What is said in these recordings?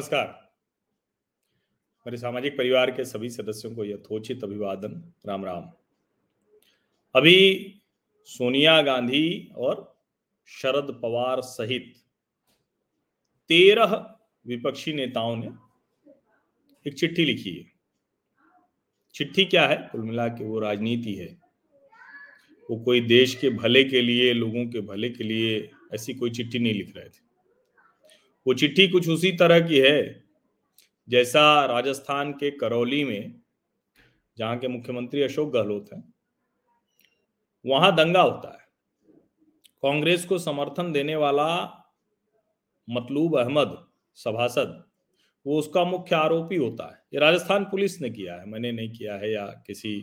नमस्कार। मेरे सामाजिक परिवार के सभी सदस्यों को यथोचित अभिवादन। राम राम। अभी सोनिया गांधी और शरद पवार सहित तेरह विपक्षी नेताओं ने एक चिट्ठी लिखी है। चिट्ठी क्या है? कुल मिला के वो राजनीति है। वो कोई देश के भले के लिए, लोगों के भले के लिए ऐसी कोई चिट्ठी नहीं लिख रहे थे। वो चिट्ठी कुछ उसी तरह की है, जैसा राजस्थान के करौली में, जहाँ के मुख्यमंत्री अशोक गहलोत हैं, वहाँ दंगा होता है। कांग्रेस को समर्थन देने वाला मतलूब अहमद, सभासद, वो उसका मुख्य आरोपी होता है। ये राजस्थान पुलिस ने किया है, मैंने नहीं किया है या किसी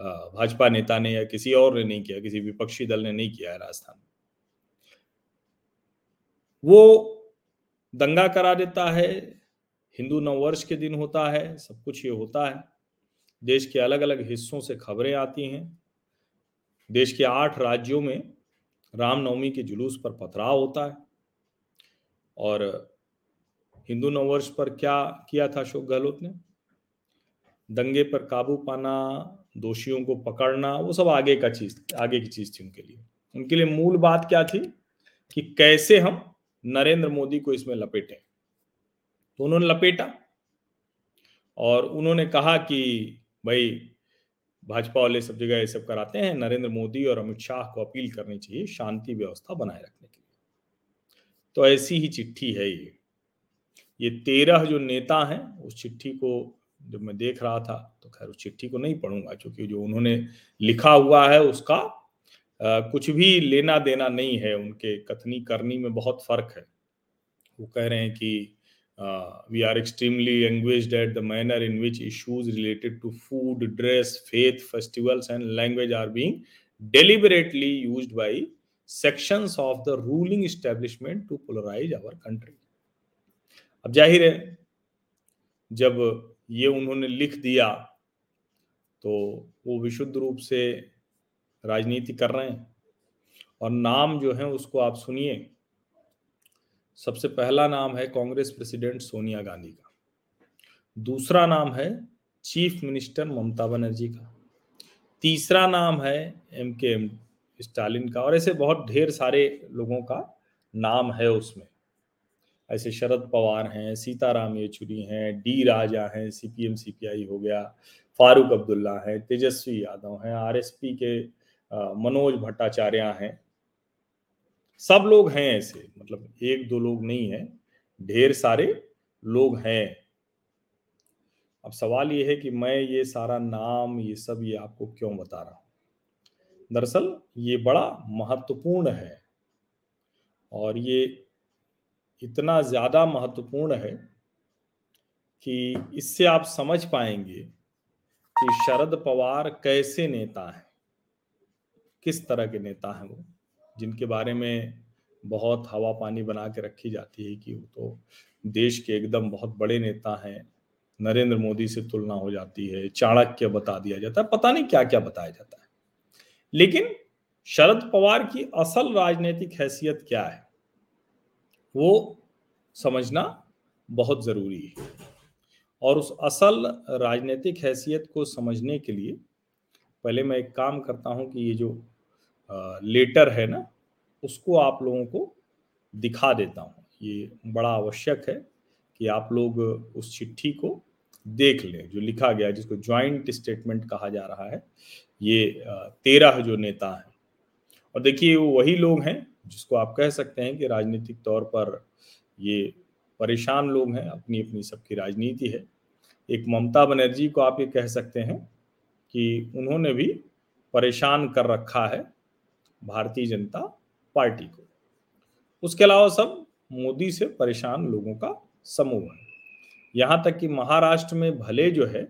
भाजपा नेता ने या किसी और ने नहीं किया, किसी विपक्षी दल ने नहीं किया है राजस्थान। वो दंगा करा देता है, हिंदू नववर्ष के दिन होता है, सब कुछ ये होता है। देश के अलग अलग हिस्सों से खबरें आती हैं। देश के आठ राज्यों में रामनवमी के जुलूस पर पथराव होता है। और हिंदू नववर्ष पर क्या किया था अशोक गहलोत ने? दंगे पर काबू पाना, दोषियों को पकड़ना, वो सब आगे का चीज़, आगे की चीज़ थी उनके लिए। उनके लिए मूल बात क्या थी कि कैसे हम नरेंद्र मोदी को इसमें लपेटे। तो उन्होंने लपेटा और उन्होंने कहा कि, भाई, भाजपा वाले सब जगह ये सब कराते हैं, नरेंद्र मोदी और अमित शाह को अपील करनी चाहिए शांति व्यवस्था बनाए रखने के लिए। तो ऐसी ही चिट्ठी है ये। ये तेरह जो नेता हैं, उस चिट्ठी को जब मैं देख रहा था तो खैर उस चिट्ठी को नहीं पढ़ूँगा, क्योंकि जो उन्होंने लिखा हुआ है, उसका कुछ भी लेना देना नहीं है, उनके कथनी करनी में बहुत फ़र्क है। वो कह रहे हैं कि we are extremely anguished at the manner in which issues related to food dress faith festivals and language are being deliberately used by sections of the ruling establishment to polarize our country. अब ज़ाहिर है, जब ये उन्होंने लिख दिया तो वो विशुद्ध रूप से राजनीति कर रहे हैं। और नाम जो है उसको आप सुनिए। सबसे पहला नाम है कांग्रेस प्रेसिडेंट सोनिया गांधी का। दूसरा नाम है चीफ मिनिस्टर ममता बनर्जी का। तीसरा नाम है एम के एम स्टालिन का। और ऐसे बहुत ढेर सारे लोगों का नाम है उसमें। ऐसे शरद पवार हैं, सीताराम येचुरी हैं, डी राजा हैं, सीपीएम, सीपीआई हो गया, फारूक अब्दुल्ला है, तेजस्वी यादव हैं, आरएसपी के मनोज भट्टाचार्य हैं। सब लोग हैं ऐसे मतलब एक दो लोग नहीं है, ढेर सारे लोग हैं। अब सवाल ये है कि मैं ये सारा नाम, ये सब ये आपको क्यों बता रहा हूँ? दरअसल ये बड़ा महत्वपूर्ण है और ये इतना ज़्यादा महत्वपूर्ण है कि इससे आप समझ पाएँगे कि शरद पवार कैसे नेता हैं। किस तरह के नेता हैं वो, जिनके बारे में बहुत हवा पानी बना के रखी जाती है कि वो तो देश के एकदम बहुत बड़े नेता हैं, नरेंद्र मोदी से तुलना हो जाती है, चाणक्य बता दिया जाता है, पता नहीं क्या क्या बताया जाता है। लेकिन शरद पवार की असल राजनीतिक हैसियत क्या है, वो समझना बहुत ज़रूरी है। और उस असल राजनीतिक हैसियत को समझने के लिए पहले मैं एक काम करता हूँ कि ये जो लेटर है ना, उसको आप लोगों को दिखा देता हूँ। ये बड़ा आवश्यक है कि आप लोग उस चिट्ठी को देख लें, जो लिखा गया जिसको ज्वाइंट स्टेटमेंट कहा जा रहा है। ये तेरह जो नेता हैं। और देखिए, वो वही लोग हैं जिसको आप कह सकते हैं कि राजनीतिक तौर पर ये परेशान लोग हैं अपनी अपनी सबकी राजनीति है। एक ममता बनर्जी को आप ये कह सकते हैं कि उन्होंने भी परेशान कर रखा है भारतीय जनता पार्टी को। उसके अलावा सब मोदी से परेशान लोगों का समूह है। यहाँ तक कि महाराष्ट्र में भले जो है,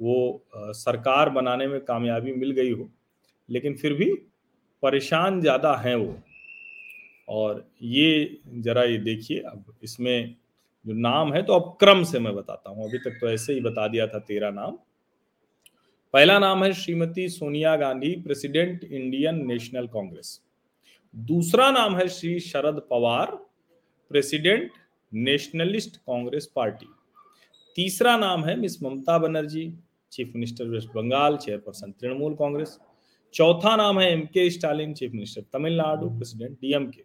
वो सरकार बनाने में कामयाबी मिल गई हो, लेकिन फिर भी परेशान ज़्यादा हैं वो। और ये जरा ये देखिए, अब इसमें जो नाम है तो अब क्रम से मैं बताता हूँ। अभी तक तो ऐसे ही बता दिया था तेरा नाम। पहला नाम है Shrimati Sonia Gandhi, president Indian National Congress. दूसरा नाम है Shri Sharad Pawar, president Nationalist Congress Party. तीसरा नाम है miss Mamata Banerjee, chief minister West Bengal, chairperson Trinamool Congress. चौथा नाम है M K Stalin, chief minister Tamil Nadu, president DMK.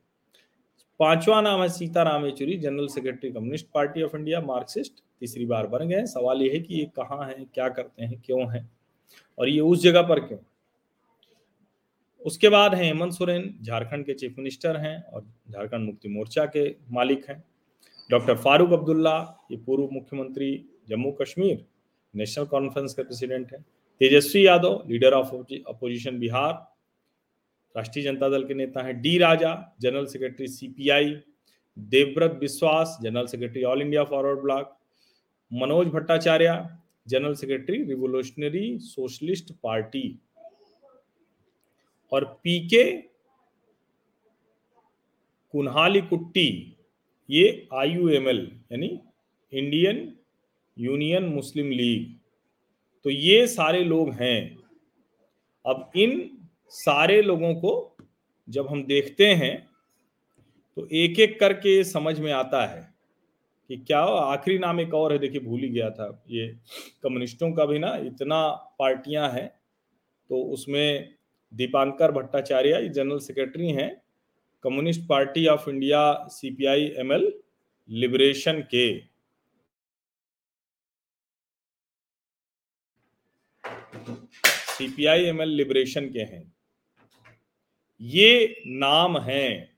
पांचवा नाम है Sitaram Yechury, general secretary Communist Party of India, Marxist. तीसरी बार बन गए सवाल ये है कि ये कहाँ है, क्या करते हैं, क्यों है? और ये उस जगह पर क्यों? उसके बाद है हेमंत सोरेन, झारखंड के चीफ मिनिस्टर हैं और झारखंड मुक्ति मोर्चा के मालिक हैं। डॉक्टर फारूक अब्दुल्ला, ये पूर्व मुख्यमंत्री, जम्मू कश्मीर, नेशनल कॉन्फ्रेंस के प्रेसिडेंट हैं। Tejashwi Yadav, leader of opposition Bihar, Rashtriya Janata Dal के नेता हैं। D Raja, general secretary CPI, Devabrata Biswas general secretary all India forward bloc, Manoj Bhattacharya general secretary revolutionary socialist party और पीके कुन्हाली कुट्टी ये IUML यानी Indian union मुस्लिम league तो ये सारे लोग हैं। अब इन सारे लोगों को जब हम देखते हैं तो एक एक करके समझ में आता है कि क्या आखिरी नाम एक और है, देखिए भूल ही गया था। ये कम्युनिस्टों का भी ना इतना पार्टियाँ हैं तो उसमें दीपांकर भट्टाचार्य जनरल सेक्रेटरी हैं, Communist Party of India CPI ML Liberation के। सीपीआई एमएल लिबरेशन के हैं। ये नाम हैं,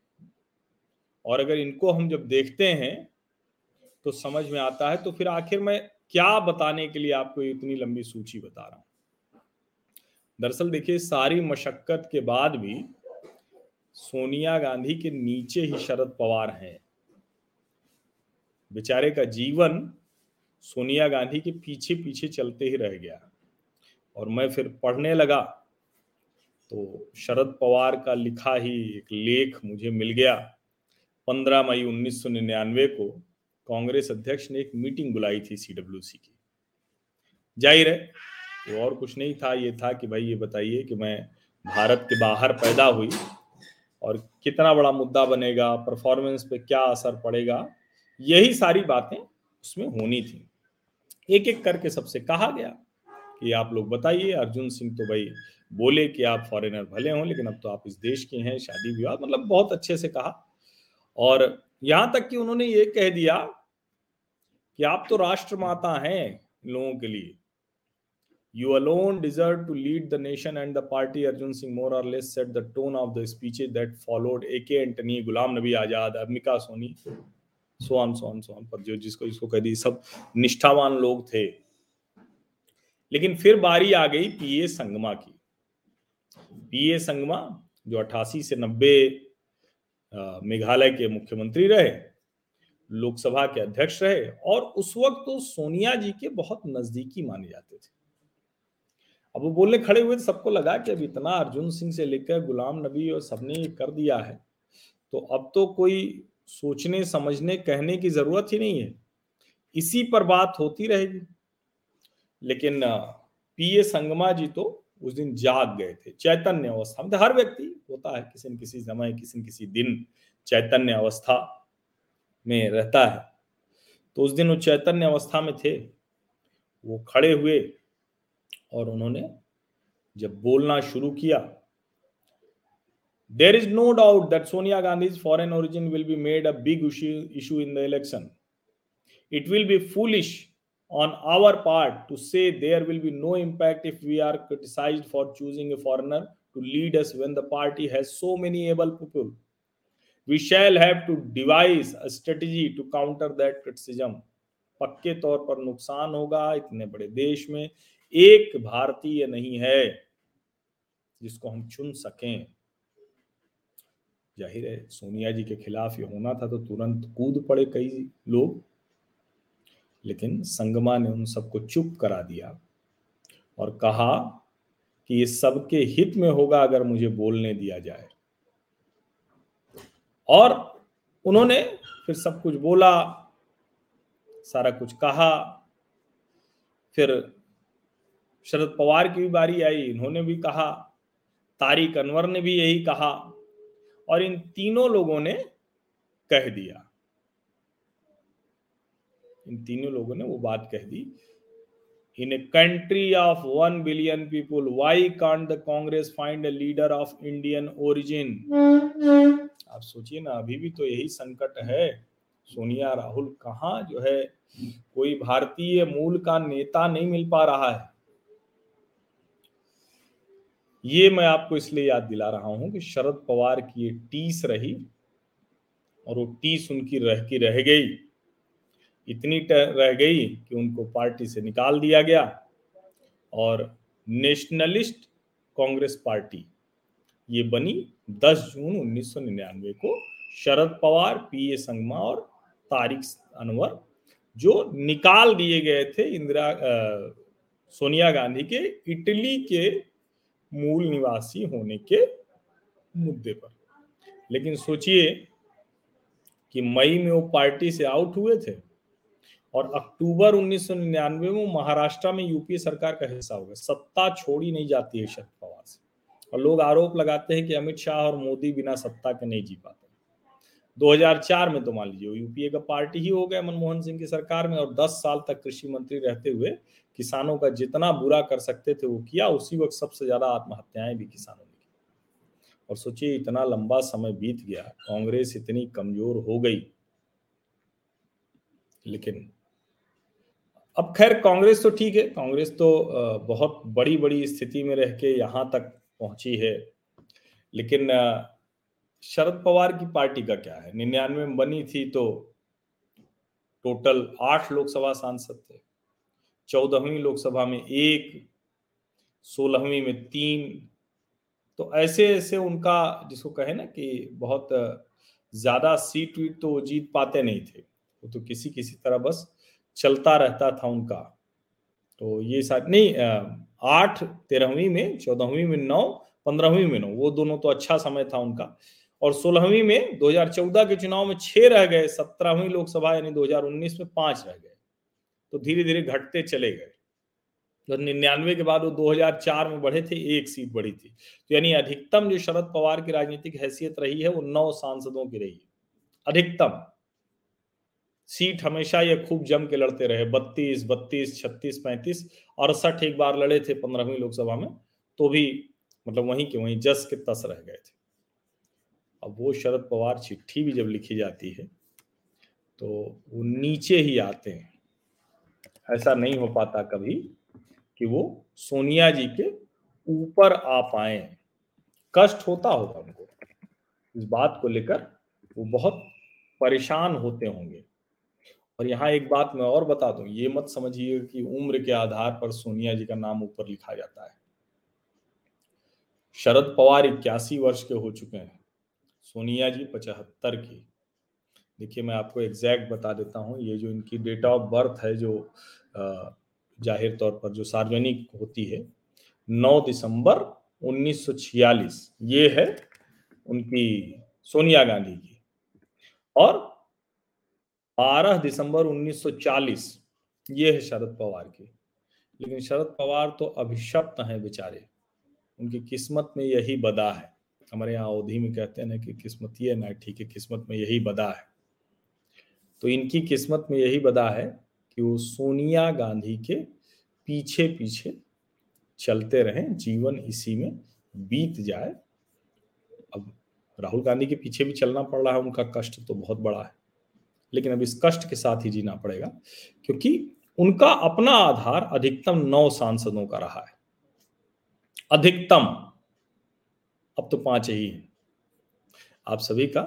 और अगर इनको हम जब देखते हैं तो समझ में आता है। तो फिर आखिर मैं क्या बताने के लिए आपको इतनी लंबी सूची बता रहा हूँ? दरअसल देखिए, सारी मशक्कत के बाद भी सोनिया गांधी के नीचे ही शरद पवार हैं। बेचारे का जीवन सोनिया गांधी के पीछे पीछे चलते ही रह गया। और मैं फिर पढ़ने लगा तो शरद पवार का लिखा ही एक लेख मुझे मिल गया 15 मई 1999 को। कांग्रेस अध्यक्ष ने एक मीटिंग बुलाई थी सीडब्ल्यूसी की। ज़ाहिर है तो और कुछ नहीं था। ये था कि भाई, ये बताइए कि मैं भारत के बाहर पैदा हुई और कितना बड़ा मुद्दा बनेगा परफॉर्मेंस पे क्या असर पड़ेगा, यही सारी बातें उसमें होनी थी। एक एक करके सबसे कहा गया कि आप लोग बताइए। अर्जुन सिंह तो भाई बोले कि आप फॉरेनर भले हों, लेकिन अब तो आप इस देश के हैं शादी विवाह मतलब बहुत अच्छे से कहा। और यहाँ तक कि उन्होंने ये कह दिया कि आप तो राष्ट्रमाता हैं लोगों के लिए। You alone deserve to lead the nation and the party Arjun Singh more or less set the tone of the speeches that followed A K Antony Ghulam Nabi Azad Amika Soni सोन सोन सोन पर जो जिसको जिसको कह दी सब निष्ठावान लोग थे। लेकिन फिर बारी आ गई पीए संगमा की। पीए संगमा जो अठासी से नब्बे मेघालय के मुख्यमंत्री रहे, लोकसभा के अध्यक्ष रहे और उस वक्त तो सोनिया जी के बहुत नजदीकी माने जाते थे। अब वो बोलने खड़े हुए सबको लगा कि अब इतना अर्जुन सिंह से लेकर गुलाम नबी और सबने कर दिया है। तो अब तो कोई सोचने, समझने, कहने की ज़रूरत ही नहीं है। इसी पर बात होती रहेगी। लेकिन पीए संगमा जी तो उस दिन जाग गए थे। चैतन्य अवस्था में हर व्यक्ति, होता है किसी न किसी समय, किसी न किसी दिन, चैतन्य अवस्था में रहता है। तो उस दिन वो चैतन्य अवस्था में थे। वो खड़े हुए और उन्होंने जब बोलना शुरू किया there is no doubt that Sonia Gandhi foreign origin will be made a big issue in the election it will be foolish on our part to say there will be no impact if we are criticized for choosing a foreigner to lead us when the party has so many able people. We shall have to devise a strategy to counter that criticism. पक्के तौर पर नुकसान होगा इतने बड़े देश में एक भारतीय नहीं है जिसको हम चुन सकें ज़ाहिर है सोनिया जी के खिलाफ ये होना था तो तुरंत कूद पड़े कई लोग लेकिन संगमा ने उन सबको चुप करा दिया और कहा कि ये सबके हित में होगा अगर मुझे बोलने दिया जाए। और उन्होंने फिर सब कुछ बोला, सारा कुछ कहा। फिर शरद पवार की भी बारी आई, इन्होंने भी कहा, तारिक अनवर ने भी यही कहा और इन तीनों लोगों ने कह दिया। इन तीनों लोगों ने वो बात कह दी। In a country of one billion people why can't the Congress find leader of Indian origin आप सोचिए ना, अभी भी तो यही संकट है। सोनिया, राहुल, कहा जो है, कोई भारतीय मूल का नेता नहीं मिल पा रहा है। ये मैं आपको इसलिए याद दिला रहा हूँ कि शरद पवार की ये टीस रही और वो टीस उनकी रह, की रह गई। इतनी रह गई कि उनको पार्टी से निकाल दिया गया और नेशनलिस्ट कांग्रेस पार्टी, ये बनी 10 जून 1999 को शरद पवार, पी ए संगमा और तारिक अनवर, जो निकाल दिए गए थे इंदिरा सोनिया गांधी के इटली के मूल निवासी होने के मुद्दे पर। लेकिन सोचिए कि मई में वो पार्टी से आउट हुए थे। और अक्टूबर 1999 में महाराष्ट्र में यूपीए सरकार का हिस्सा हो गया। सत्ता छोड़ी नहीं जाती है शरद पवार से। और लोग आरोप लगाते हैं कि अमित शाह और मोदी बिना सत्ता के नहीं जी पाते। 2004 में तो मान लीजिए यूपीए का पार्टी ही हो गया मनमोहन सिंह की सरकार में और 10 साल तक कृषि मंत्री रहते हुए किसानों का जितना बुरा कर सकते थे वो किया, उसी वक्त सबसे ज़्यादा आत्महत्याएँ भी किसानों ने की। और सोचिए, इतना लंबा समय बीत गया, कांग्रेस इतनी कमज़ोर हो गई। लेकिन अब खैर, कांग्रेस तो ठीक है। कांग्रेस तो बहुत बड़ी बड़ी स्थिति में रह के यहाँ तक पहुँची है। लेकिन शरद पवार की पार्टी का क्या है? निन्यानवे में बनी थी तो टोटल आठ लोकसभा सांसद थे। चौदहवीं लोकसभा में एक, सोलहवीं में तीन। तो ऐसे ऐसे उनका, जिसको कहे ना कि बहुत ज़्यादा सीट वीट तो जीत पाते नहीं थे। वो तो किसी किसी तरह बस चलता रहता था उनका। तो ये साथ नहीं आठ तेरहवीं में, चौदहवीं में नौ, पंद्रहवीं में नौ, वो दोनों तो अच्छा समय था उनका। और सोलहवीं में 2014 के चुनाव में छह रह गए, सत्रहवीं लोकसभा यानी 2019 में पाँच रह गए। तो धीरे धीरे घटते चले गए। तो निन्यानवे के बाद वो 2004 में बढ़े थे, एक सीट बढ़ी थी। तो यानी अधिकतम जो शरद पवार की राजनीतिक हैसियत रही है, वो नौ सांसदों की रही है। अधिकतम। सीट हमेशा ये खूब जम के लड़ते रहे। बत्तीस बत्तीस, छत्तीस, पैंतीस, अड़सठ एक बार लड़े थे पंद्रहवीं लोकसभा में तो भी मतलब वहीं के वहीं जस के तस रह गए थे। अब वो शरद पवार चिट्ठी भी जब लिखी जाती है तो वो नीचे ही आते हैं। ऐसा नहीं हो पाता कभी कि वो सोनिया जी के ऊपर आ पाए। कष्ट होता होगा उनको। इस बात को लेकर वो बहुत परेशान होते होंगे। और यहाँ एक बात मैं और बता दूँ, ये मत समझिए कि उम्र के आधार पर सोनिया जी का नाम ऊपर लिखा जाता है। शरद पवार इक्यासी वर्ष के हो चुके हैं, सोनिया जी पचहत्तर की। देखिए, मैं आपको एग्जैक्ट बता देता हूँ, ये जो इनकी डेट ऑफ़ बर्थ है, जो ज़ाहिर तौर पर जो सार्वजनिक होती है 9 दिसंबर 1946 ये है उनकी सोनिया गांधी की। और 12 दिसंबर 1940 ये है शरद पवार की। लेकिन शरद पवार तो अभिशप्त हैं बेचारे। उनकी किस्मत में यही बदा है। हमारे यहाँ अवधि में कहते हैं ना कि किस्मत ये ना ठीक है, किस्मत में यही बदा है। तो इनकी किस्मत में यही बदा है कि वो सोनिया गांधी के पीछे पीछे चलते रहें, जीवन इसी में बीत जाए। अब राहुल गांधी के पीछे भी चलना पड़ रहा है, उनका कष्ट तो बहुत बड़ा है। लेकिन अब इस कष्ट के साथ ही जीना पड़ेगा, क्योंकि उनका अपना आधार अधिकतम नौ सांसदों का रहा है। अधिकतम, अब तो पाँच ही हैं। आप सभी का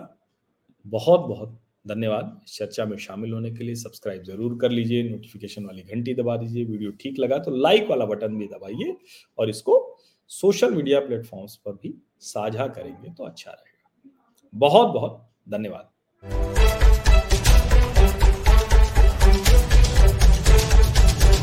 बहुत बहुत धन्यवाद चर्चा में शामिल होने के लिए सब्सक्राइब ज़रूर कर लीजिए, नोटिफिकेशन वाली घंटी दबा दीजिए, वीडियो ठीक लगा तो लाइक वाला बटन भी दबाइए और इसको सोशल मीडिया प्लेटफॉर्म्स पर भी साझा करेंगे तो अच्छा रहेगा। बहुत बहुत धन्यवाद।